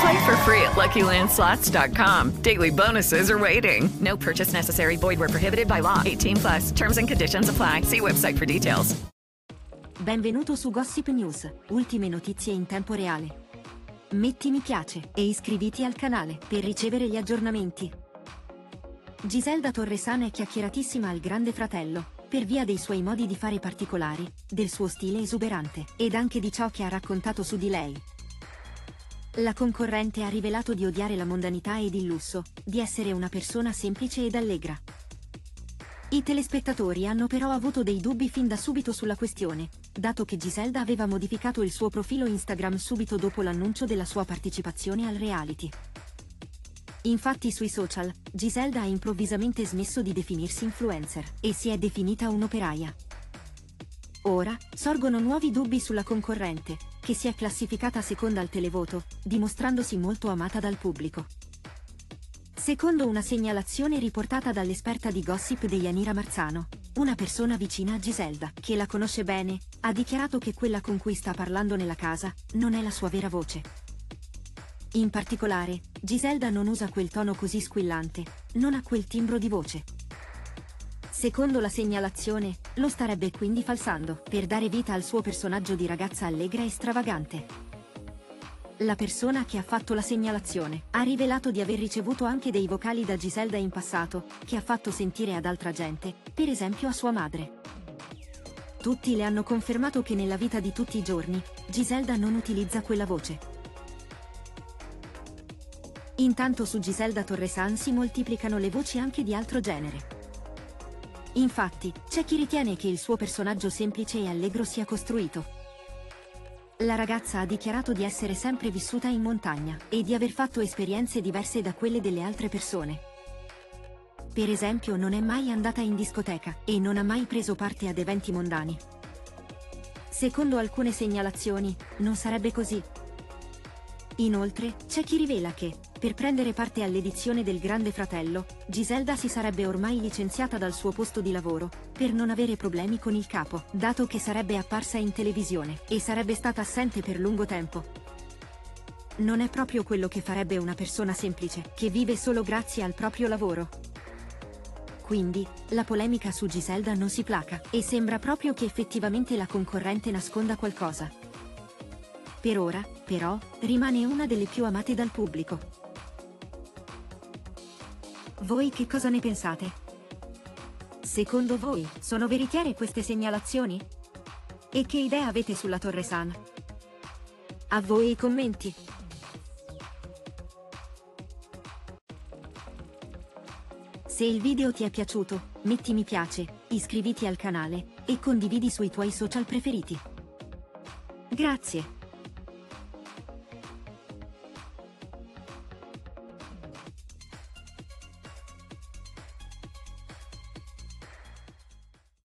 Play for free at LuckyLandSlots.com. Daily bonuses are waiting. No purchase necessary. Void where prohibited by law. 18 plus. Terms and conditions apply. See website for details. Benvenuto su Gossip News. Ultime notizie in tempo reale. Metti mi piace e iscriviti al canale per ricevere gli aggiornamenti. Giselda Torresana è chiacchieratissima al Grande Fratello per via dei suoi modi di fare particolari, del suo stile esuberante ed anche di ciò che ha raccontato su di lei. La concorrente ha rivelato di odiare la mondanità ed il lusso, di essere una persona semplice ed allegra. I telespettatori hanno però avuto dei dubbi fin da subito sulla questione, dato che Giselda aveva modificato il suo profilo Instagram subito dopo l'annuncio della sua partecipazione al reality. Infatti sui social, Giselda ha improvvisamente smesso di definirsi influencer e si è definita un'operaia. Ora, sorgono nuovi dubbi sulla concorrente, che si è classificata seconda al televoto, dimostrandosi molto amata dal pubblico. Secondo una segnalazione riportata dall'esperta di gossip di Yanira Marzano, una persona vicina a Giselda, che la conosce bene, ha dichiarato che quella con cui sta parlando nella casa non è la sua vera voce. In particolare, Giselda non usa quel tono così squillante, non ha quel timbro di voce. Secondo la segnalazione, lo starebbe quindi falsando, per dare vita al suo personaggio di ragazza allegra e stravagante. La persona che ha fatto la segnalazione ha rivelato di aver ricevuto anche dei vocali da Giselda in passato, che ha fatto sentire ad altra gente, per esempio a sua madre. Tutti le hanno confermato che nella vita di tutti i giorni, Giselda non utilizza quella voce. Intanto su Giselda Torresan si moltiplicano le voci anche di altro genere. Infatti, c'è chi ritiene che il suo personaggio semplice e allegro sia costruito. La ragazza ha dichiarato di essere sempre vissuta in montagna e di aver fatto esperienze diverse da quelle delle altre persone. Per esempio non è mai andata in discoteca e non ha mai preso parte ad eventi mondani. Secondo alcune segnalazioni, non sarebbe così. Inoltre, c'è chi rivela che, per prendere parte all'edizione del Grande Fratello, Giselda si sarebbe ormai licenziata dal suo posto di lavoro, per non avere problemi con il capo, dato che sarebbe apparsa in televisione e sarebbe stata assente per lungo tempo. Non è proprio quello che farebbe una persona semplice, che vive solo grazie al proprio lavoro. Quindi, la polemica su Giselda non si placa, e sembra proprio che effettivamente la concorrente nasconda qualcosa. Per ora, però, rimane una delle più amate dal pubblico. Voi che cosa ne pensate? Secondo voi, sono veritiere queste segnalazioni? E che idea avete sulla Torre San? A voi i commenti! Se il video ti è piaciuto, metti mi piace, iscriviti al canale e condividi sui tuoi social preferiti. Grazie!